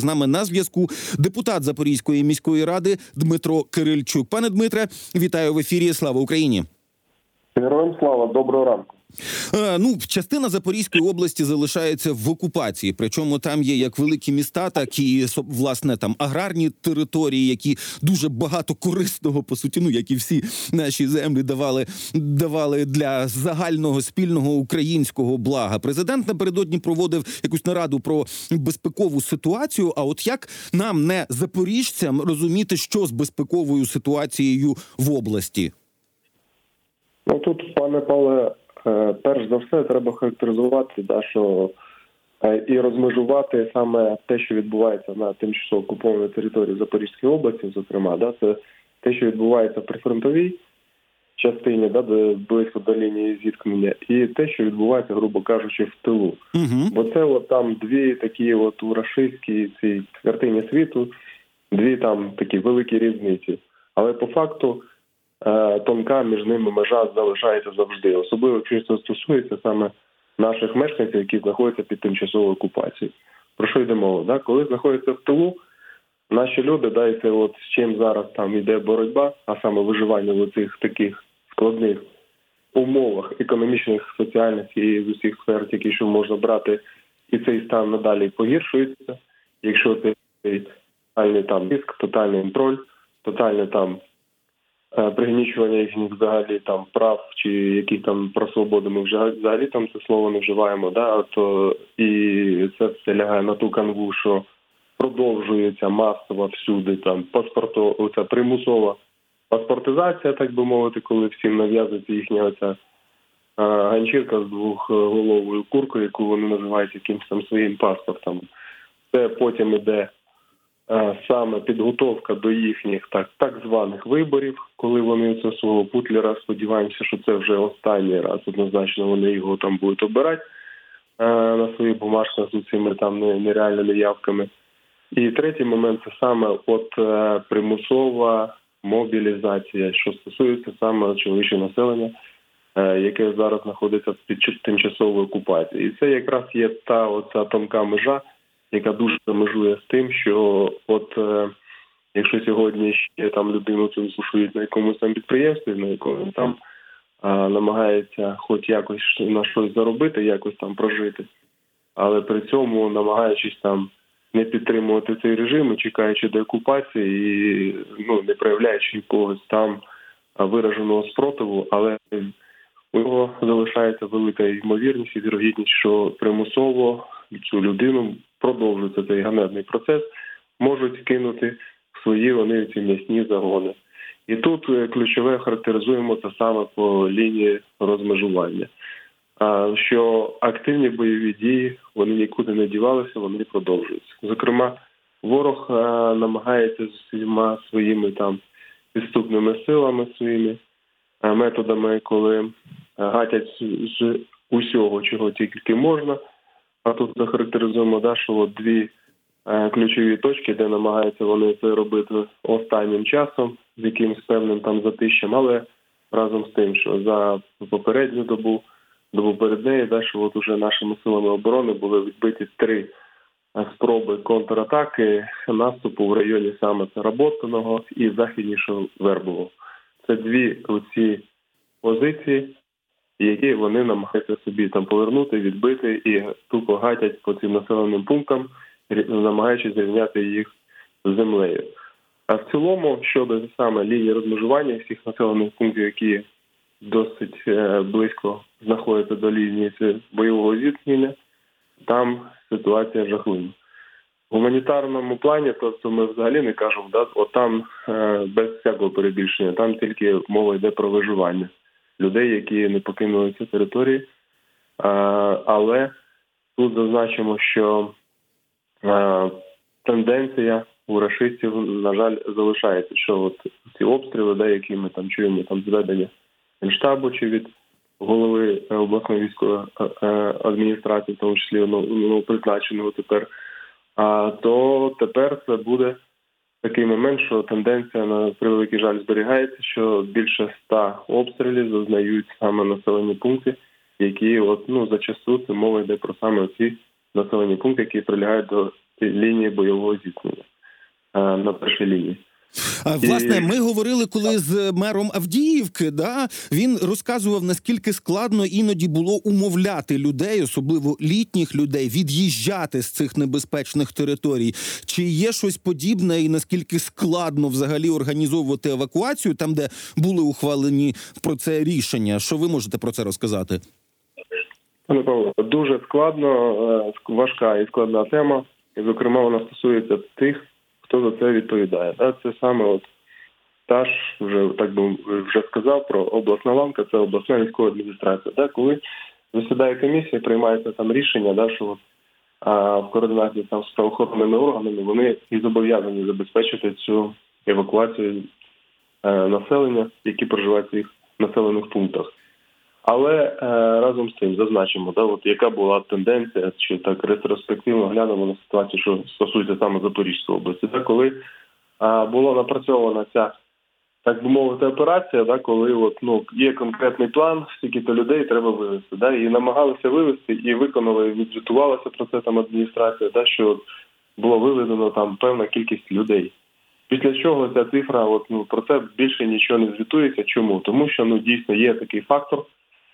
З нами на зв'язку депутат Запорізької міської ради Дмитро Кирильчук. Пане Дмитре, вітаю в ефірі. Слава Україні. Героям слава, доброго ранку. Е, ну, частина Запорізької області залишається в окупації. Причому там є як великі міста, так і власне там аграрні території, які дуже багато корисного по суті, ну як і всі наші землі давали, давали для загального спільного українського блага. Президент напередодні проводив якусь нараду про безпекову ситуацію. А от як нам, не запоріжцям, розуміти, що з безпековою ситуацією в області? Ну тут, пане Павле, перш за все, треба характеризувати, да, що е, і розмежувати саме те, що відбувається на тимчасово окупованій території Запорізької області, зокрема, да, це те, що відбувається в прифронтовій частині, да, де близько до лінії зіткнення, і те, що відбувається, грубо кажучи, в тилу. Угу. Бо це от там дві такі от у рашистській цій картині світу, дві там такі великі різниці. Але по факту е, тонка між ними межа залишається завжди, особливо якщо це стосується саме наших мешканців, які знаходяться під тимчасовою окупацією. Про що йде мова? Да? Коли знаходяться в тилу, наші люди, да, і це от з чим зараз там йде боротьба, а саме виживання в цих таких складних умовах економічних, соціальних і з усіх сфер, які що можна брати, і цей стан надалі погіршується. Якщо це тотальний там тиск, тотальний контроль, тотальне там е, пригнічування їхніх взагалі там прав чи яких там про свободу ми вже взагалі там це слово не вживаємо, да, то і це все лягає на ту канву, що продовжується масово всюди там паспорту, оця примусова паспортизація, так би мовити, коли всім нав'язується їхня оця е, ганчірка з двохголовою куркою, яку вони називають якимось там своїм паспортом. Це потім іде е, саме підготовка до їхніх так, так званих виборів, коли вони це свого путлера. Сподіваємося, що це вже останній раз. Однозначно вони його там будуть обирати е, на своїх бумажках з цими там нереальними явками. І третій момент це саме от е, примусова мобілізація, що стосується саме чоловічого населення, е, яке зараз знаходиться під тимчасовою окупацією. І це якраз є та оця тонка межа, яка дуже межує з тим, що от е, якщо сьогодні ще там людину цю слушають на якомусь там підприємстві, на якому там а, намагається хоч якось на щось заробити, якось там прожити, але при цьому намагаючись там не підтримувати цей режим, чекаючи до окупації, і ну не проявляючи якогось там вираженого спротиву, але у нього залишається велика ймовірність і вірогідність, що примусово цю людину продовжується цей ганебний процес, можуть кинути в свої вони ці м'ясні загони. І тут е, ключове характеризуємо це саме по лінії розмежування. Що активні бойові дії вони нікуди не дівалися, вони продовжуються. Зокрема, ворог е, намагається з усіма своїми там підступними силами своїми е, методами, коли гатять з усього, чого тільки можна. А тут захарактеризуємо, да, що от дві е, ключові точки, де намагаються вони це робити останнім часом, з якимось певним там затищем, але разом з тим, що за попередню добу, добу перед нею, да, що от уже нашими силами оборони були відбиті три е, спроби контратаки наступу в районі саме Заработаного і західнішого Вербового. Це дві оці позиції, які вони намагаються собі там повернути, відбити і тупо гатять по цим населеним пунктам, намагаючись зрівняти їх з землею. А в цілому, щодо саме лінії розмежування всіх населених пунктів, які досить е, близько знаходяться до лінії бойового зіткнення, там ситуація жахлива. В гуманітарному плані, тобто ми взагалі не кажемо, да, от там е, без всякого перебільшення, там тільки мова йде про виживання людей, які не покинули ці території. Але тут зазначимо, що тенденція у рашистів, на жаль, залишається, що от ці обстріли, да, які ми там чуємо там зведення генштабу чи від голови е, обласної військової е, е, адміністрації, в тому числі ну, ну, призначеного тепер, то тепер це буде такий момент, що тенденція на превеликий жаль зберігається, що більше ста обстрілів зазнають саме населені пункти, які от ну зачасту це мова йде про саме ці населені пункти, які прилягають до лінії бойового зіткнення е, на першій лінії. А власне, ми говорили коли з мером Авдіївки. Да він розказував наскільки складно іноді було умовляти людей, особливо літніх людей, від'їжджати з цих небезпечних територій. Чи є щось подібне, і наскільки складно взагалі організовувати евакуацію там, де були ухвалені про це рішення? Що ви можете про це розказати? Пане Павло, дуже складно, е, важка і складна тема. І, зокрема, вона стосується тих, хто за це відповідає. Да, Це саме от та ж вже так би вже сказав про обласна ланка, це обласна військова адміністрація. Да, коли засідає комісія, приймається там рішення, да, що от, а, в координації там з правоохоронними органами вони і зобов'язані забезпечити цю евакуацію е, населення, які проживають в цих населених пунктах. Але е, разом з тим зазначимо, да, от яка була тенденція, чи так ретроспективно глянемо на ситуацію, що стосується саме Запорізької області, да, коли е, була напрацьована ця, так би мовити, операція, да, коли от, ну, є конкретний план, скільки то людей треба вивезти. Да, і намагалися вивезти, і виконали, відзвітувалася про це там адміністрація, да, що було виведено там певна кількість людей. Після чого ця цифра, от, ну, про це більше нічого не звітується. Чому? Тому що ну, дійсно є такий фактор,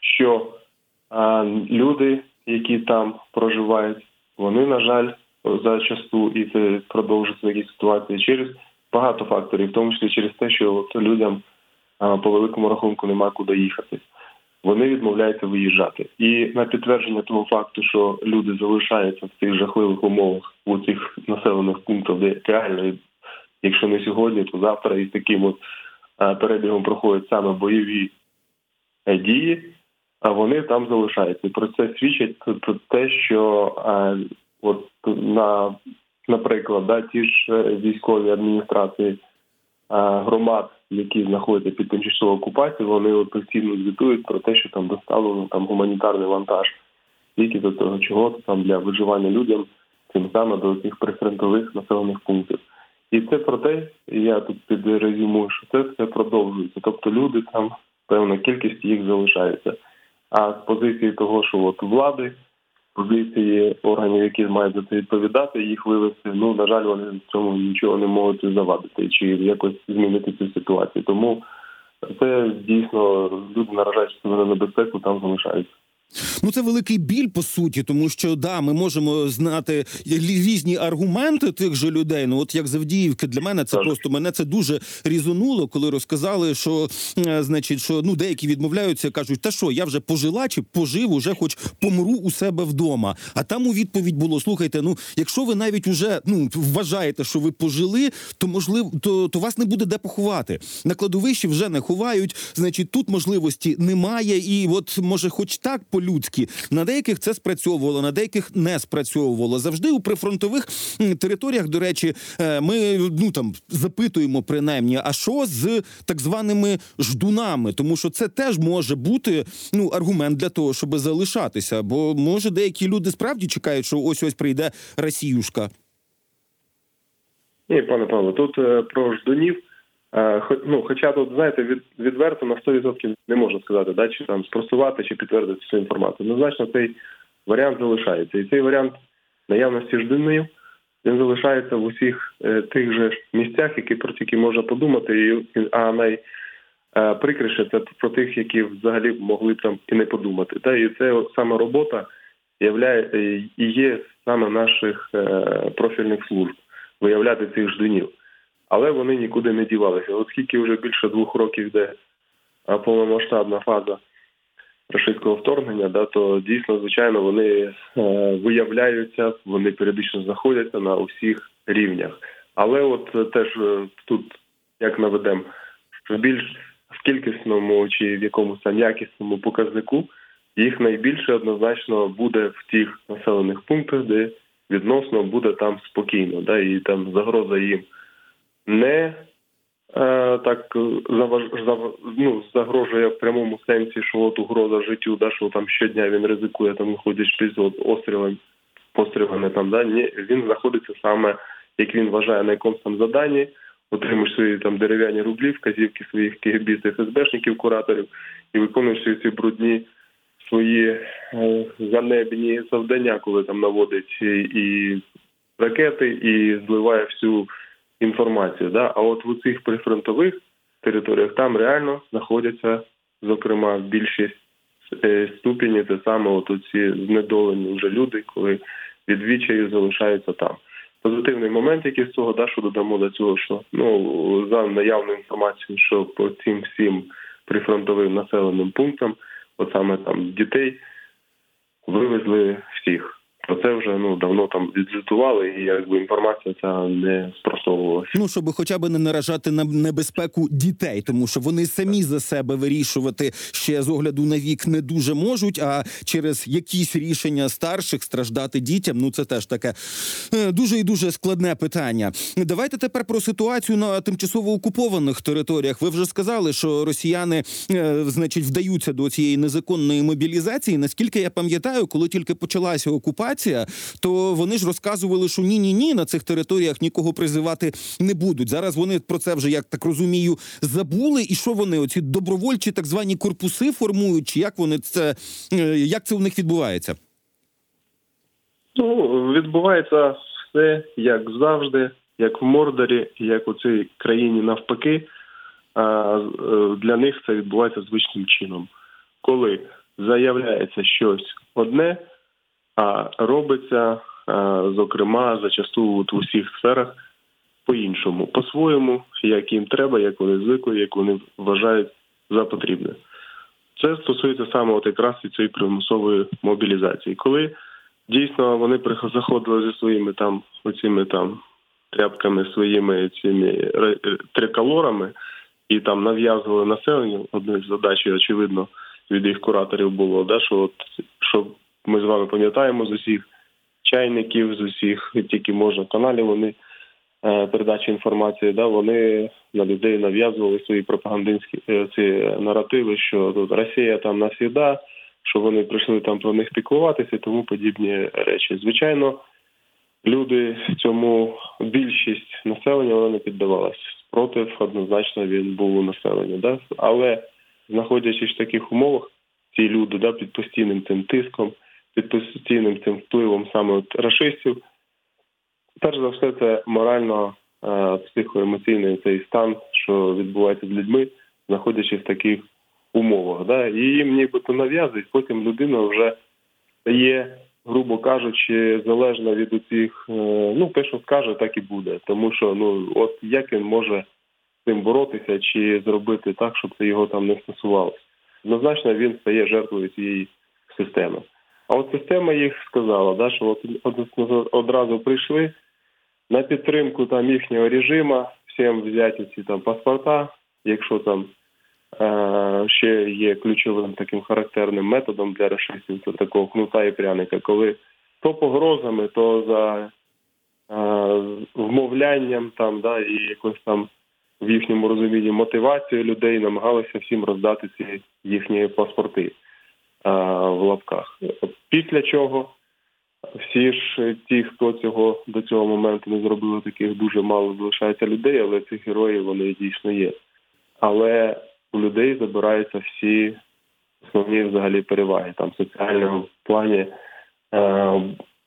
що а, люди, які там проживають, вони, на жаль, зачасту і це продовжується такі ситуації через багато факторів, в тому числі через те, що людям а, по великому рахунку нема куди їхати. Вони відмовляються виїжджати. І на підтвердження того факту, що люди залишаються в цих жахливих умовах у цих населених пунктах, де реально, якщо не сьогодні, то завтра із таким от перебігом проходять саме бойові е, дії, а вони там залишаються. Про це свідчить про те, що е, от на, наприклад, да, ті ж е, військові адміністрації е, громад, які знаходяться під тимчасовою окупацією, вони от постійно звітують про те, що там доставлено там гуманітарний вантаж, тільки до того чого там для виживання людям, тим саме до цих прифронтових населених пунктів. І це про те, я тут підрезюмую, що це все продовжується. Тобто люди там певна кількість їх залишається. А з позиції того, що от влади, позиції органів, які мають за це відповідати, їх вивести. Ну на жаль, вони в цьому нічого не можуть завадити чи якось змінити цю ситуацію. Тому це дійсно люди наражають себе на небезпеку, там залишаються. Ну, це великий біль по суті, тому що да, ми можемо знати різні аргументи тих же людей. Ну, от як Завдіївки, для мене це Так. просто мене це дуже різонуло, коли розказали, що е, значить, що ну деякі відмовляються, кажуть, та що я вже пожила чи пожив, уже хоч помру у себе вдома. А там у відповідь було: слухайте, ну якщо ви навіть уже ну вважаєте, що ви пожили, то можливо, то, то вас не буде де поховати. На кладовищі вже не ховають. Значить, тут можливості немає, і от може, хоч так по-людськи, на деяких це спрацьовувало, на деяких не спрацьовувало. Завжди у прифронтових територіях, до речі, е, ми ну там запитуємо принаймні, а що з так званими ждунами, тому що це теж може бути ну аргумент для того, щоб залишатися. Бо може деякі люди справді чекають, що ось ось прийде Росіюшка. Ні, пане Павло, тут е, про ждунів. Е, ну, хоча тут, знаєте, від, відверто на 100% не можна сказати, да, чи там спростувати, чи підтвердити цю інформацію. Однозначно, цей варіант залишається. І цей варіант наявності ждунів, він залишається в усіх е, тих же місцях, які про які можна подумати. І, а найприкріше це про тих, які взагалі могли б там і не подумати. Та, і це саме робота являє, е, і є саме наших е, профільних служб виявляти цих ждунів. Але вони нікуди не дівалися. Оскільки вже більше двох років йде повномасштабна фаза російського вторгнення, да, то дійсно, звичайно, вони е, виявляються, вони періодично знаходяться на усіх рівнях. Але от е, теж е, тут як наведемо, в більш в кількісному чи в якомусь там якісному показнику їх найбільше однозначно буде в тих населених пунктах, де відносно буде там спокійно, да, і там загроза їм не е, так заваж, зав, ну, загрожує в прямому сенсі, що от угроза життю, да, що там щодня він ризикує, там виходить під от, острілами, пострілами там, да, ні, він знаходиться саме, як він вважає, на якомусь там заданні, отримуєш свої там дерев'яні рублі, вказівки своїх КГБістів, ФСБшників, кураторів і виконуєш всі ці брудні свої е, занебні завдання, коли там наводить і ракети і зливає всю інформацію. Да? А от в цих прифронтових територіях там реально знаходяться, зокрема, в більшість е, ступені, це саме от ці знедолені вже люди, коли відвічаю залишаються там. Позитивний момент, який з цього да, що додамо до цього, що ну за наявною інформацією, що по цим всім прифронтовим населеним пунктам, от саме там дітей, вивезли всіх. Про це вже ну давно там відзвітували, і якби інформація ця не спростовувалася. Ну щоб хоча б не наражати на небезпеку дітей, тому що вони самі за себе вирішувати ще з огляду на вік не дуже можуть. А через якісь рішення старших страждати дітям. Ну це теж таке е, дуже і дуже складне питання. Давайте тепер про ситуацію на тимчасово окупованих територіях. Ви вже сказали, що росіяни, е, значить, вдаються до цієї незаконної мобілізації. Наскільки я пам'ятаю, коли тільки почалася окупація, то вони ж розказували, що ні, ні, ні, на цих територіях нікого призивати не будуть. Зараз вони про це вже як так розумію забули. І що вони оці добровольчі так звані корпуси формують? Чи як вони це е, як це у них відбувається? Ну відбувається все як завжди, як в Мордорі, як у цій країні навпаки. А е, для них це відбувається звичним чином, коли заявляється щось одне, а робиться, зокрема, зачасту у всіх сферах по-іншому, по-своєму, як їм треба, як вони звикли, як вони вважають за потрібне. Це стосується саме от якраз і цієї примусової мобілізації, коли дійсно вони заходили зі своїми там оціми там тряпками, своїми цими триколорами і там нав'язували населенню. Одною з задач, очевидно, від їх кураторів було, да, що от що ми з вами пам'ятаємо з усіх чайників, з усіх тільки можна каналів. Вони е, передачі інформації, да вони на людей нав'язували свої пропагандинські е, ці наративи, що тут Росія там навсіда, що вони прийшли там про них піклуватися, тому подібні речі. Звичайно, люди цьому більшість населення вона не піддавалась. Спротив однозначно він був у населення, да але знаходячись в таких умовах, ці люди да під постійним цим тиском під постійним цим впливом саме от рашистів. Перш за все, це морально е, психоемоційний цей стан, що відбувається з людьми, знаходячись в таких умовах. Да? І їм нібито нав'язують, потім людина вже стає, грубо кажучи, залежна від усіх, е, ну те, що скаже, так і буде. Тому що ну от як він може з цим боротися чи зробити так, щоб це його там не стосувалося. Однозначно він стає жертвою цієї системи. А от система їх сказала, да, що от одразу прийшли на підтримку там їхнього режиму, всім взяти ці там паспорта, якщо там е, ще є ключовим таким характерним методом для расистів, це такого кнута і пряника, коли то погрозами, то за е, вмовлянням там, да, і якось там в їхньому розумінні мотивацію людей намагалися всім роздати ці їхні паспорти в лапках. Після чого всі ж ті, хто цього до цього моменту не зробили, таких дуже мало залишається людей, але ці герої вони дійсно є. Але у людей забираються всі основні взагалі переваги там в соціальному плані, е,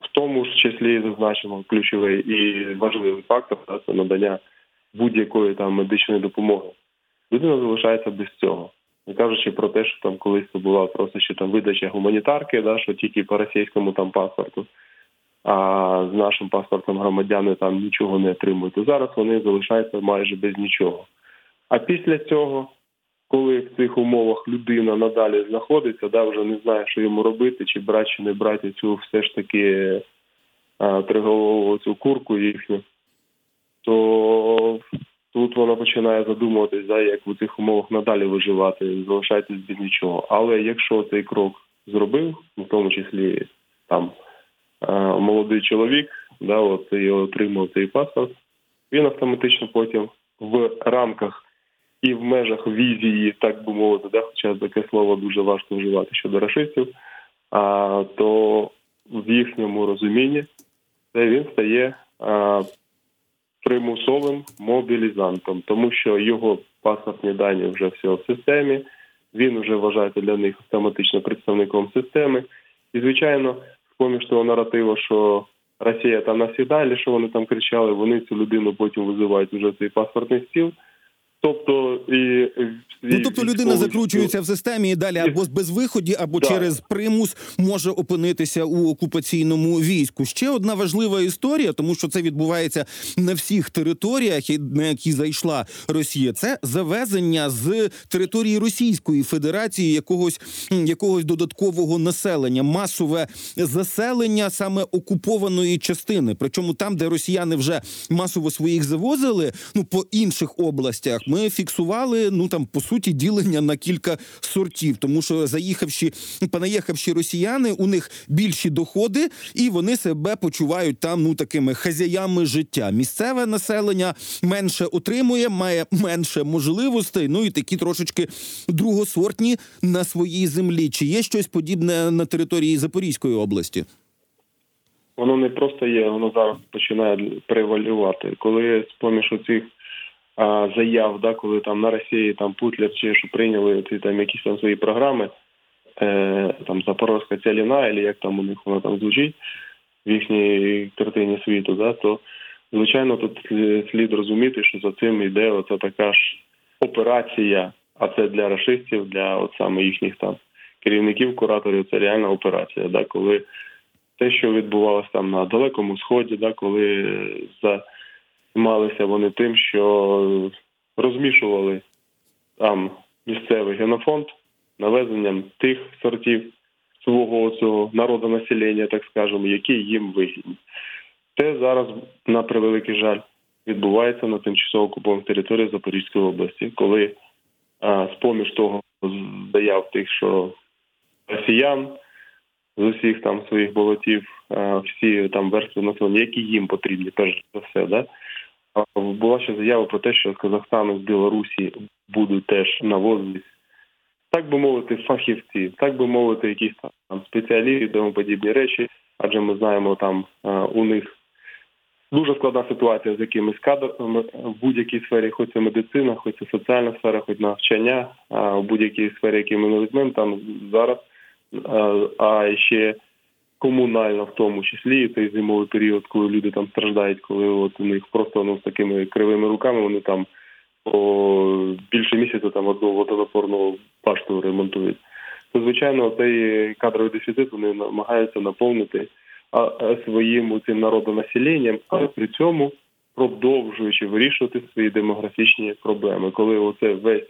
в тому ж числі зазначимо ключовий і важливий фактор це надання будь-якої там медичної допомоги. Людина залишається без цього. Не кажучи про те, що там колись це була просто ще там видача гуманітарки, да, що тільки по російському там паспорту, а з нашим паспортом громадяни там нічого не отримують. Зараз вони залишаються майже без нічого. А після цього, коли в цих умовах людина надалі знаходиться, да, вже не знає, що йому робити, чи брати, чи не брати цю все ж таки триголову цю курку їхню, то Тут вона починає задумуватись, да, як в цих умовах надалі виживати, залишайтесь без нічого. Але якщо цей крок зробив, в тому числі там молодий чоловік, да, от і отримав цей паспорт, він автоматично потім в рамках і в межах візії, так би мовити, да, хоча таке слово дуже важко вживати щодо расистів, а то в їхньому розумінні це він стає примусовим мобілізантом, тому що його паспортні дані вже все в системі. Він вже вважається для них автоматично представником системи. І, звичайно, з поміж того наративу, що Росія там навсігда, що вони там кричали, вони цю людину потім визивають вже цей паспортний стіл. Тобто і Ну, тобто людина закручується в системі і далі або з безвиході, або Да. через примус може опинитися у окупаційному війську. Ще одна важлива історія, тому що це відбувається на всіх територіях, на які зайшла Росія. Це завезення з території Російської Федерації якогось якогось додаткового населення, масове заселення саме окупованої частини. Причому там, де росіяни вже масово своїх завозили, ну по інших областях, ми фіксували ну там по суті ділення на кілька сортів, тому що заїхавши, понаїхавши росіяни, у них більші доходи, і вони себе почувають там ну такими хазяями життя. Місцеве населення менше отримує, має менше можливостей. Ну і такі трошечки другосортні на своїй землі. Чи є щось подібне на території Запорізької області? Воно не просто є, воно зараз починає превалювати. Коли з поміж оцих а, заяв, да, коли там на Росії там Путлер чи що прийняли ці там якісь там свої програми, е, там Запорозька цяліна, або як там у них воно там звучить в їхній картині світу, да, то звичайно тут слід- слід розуміти, що за цим йде оця така ж операція, а це для расистів, для от саме їхніх там керівників, кураторів, це реальна операція, да, коли те, що відбувалося там на далекому сході, да, коли е, займалися вони тим, що розмішували там місцевий генофонд навезенням тих сортів свого цього народу населення, так скажемо, які їм вигідні. Те зараз, на превеликий жаль, відбувається на тимчасово окупованій території Запорізької області, коли а, з-поміж того заяв тих, що росіян з усіх там своїх болотів, а, всі там верстви населення, які їм потрібні, перш за все, да? Була ще заява про те, що з Казахстану, з Білорусі будуть теж навозитись, так би мовити, фахівці, так би мовити, якісь там спеціалісти і тому подібні речі, адже ми знаємо, там у них дуже складна ситуація з якимись кадрами в будь-якій сфері, хоч це медицина, хоч це соціальна сфера, хоч навчання, а в будь-якій сфері, які ми не візьмемо, там зараз, а, а ще комунально в тому числі цей зимовий період, коли люди там страждають, коли от у них просто ну з такими кривими руками вони там по більше місяця там одну водонапорну башту ремонтують. То звичайно, цей кадровий дефіцит вони намагаються наповнити а, а, своїм цим народонаселенням, але при цьому продовжуючи вирішувати свої демографічні проблеми, коли оце весь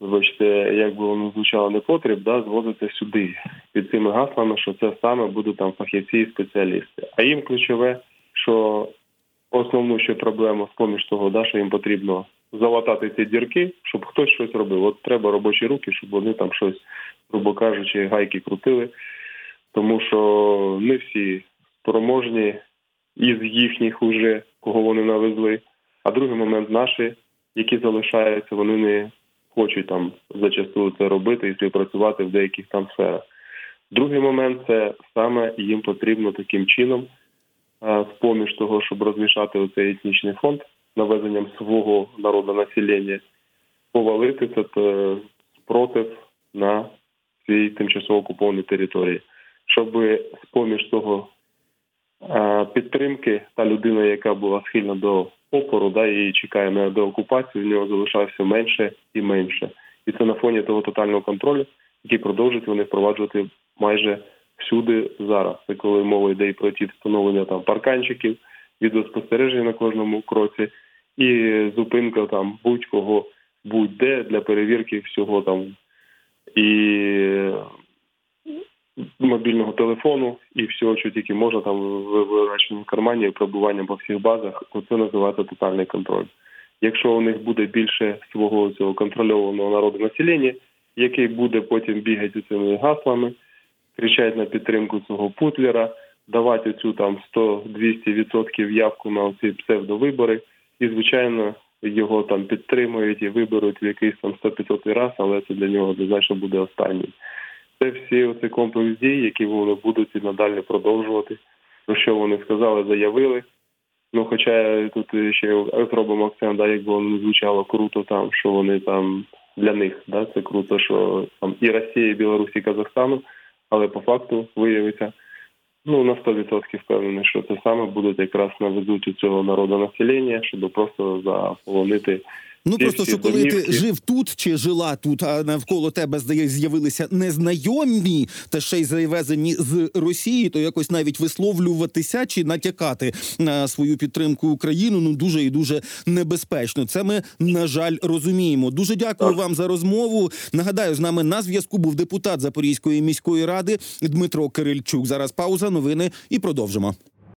вибачте, як би воно звучало не потріб, да, звозиться сюди під цими гаслами, що це саме будуть там фахівці і спеціалісти. А їм ключове, що основну ще проблему з поміж того, да, що їм потрібно залатати ці дірки, щоб хтось щось робив. От треба робочі руки, щоб вони там щось, грубо кажучи, гайки крутили, тому що не всі спроможні із їхніх уже, кого вони навезли. А другий момент наші, які залишаються, вони не хочуть там зачасту це робити і співпрацювати в деяких там сферах. Другий момент це саме їм потрібно таким чином, е, з-поміж того, щоб розмішати оцей етнічний фонд навезенням свого народу населення, повалити це спротив на цій тимчасово окупованій території, щоб з-поміж того е, підтримки та людина, яка була схильна до опору, да, і чекає на деокупацію, в нього залишався менше і менше. І це на фоні того тотального контролю, який продовжують вони впроваджувати майже всюди зараз. Це коли мова йде і про ті встановлення там парканчиків, відеоспостереження на кожному кроці, і зупинка там будь-кого будь-де для перевірки всього там і мобільного телефону і всього, що тільки можна там в вираченому кармані пробування по всіх базах, оце називається тотальний контроль. Якщо у них буде більше свого цього контрольованого народу населення, який буде потім бігати цими гаслами, кричати на підтримку цього путлера, давати цю там 100-200% явку на ці псевдовибори, і звичайно його там підтримують і виберуть в якийсь там 100-500 раз, але це для нього однозначно буде останній. Це всі оці комплекс дій, які вони будуть і надалі продовжувати. Про що вони сказали, заявили. Ну, хоча тут ще зробимо акцент, да, якби воно звучало круто там, що вони там для них, да, це круто, що там і Росія, і Білорусі, і Казахстану, але по факту виявиться, Ну на 100% впевнений, що це саме будуть якраз навезуть у цього народу населення, щоб просто заполонити. Ну просто що коли ти жив тут чи жила тут, а навколо тебе з'явилися незнайомі, та ще й завезені з Росії, то якось навіть висловлюватися чи натякати на свою підтримку Україну ну дуже і дуже небезпечно. Це ми на жаль розуміємо. Дуже дякую Так. вам за розмову. Нагадаю, з нами на зв'язку був депутат Запорізької міської ради Дмитро Кирильчук. Зараз пауза, новини і продовжимо.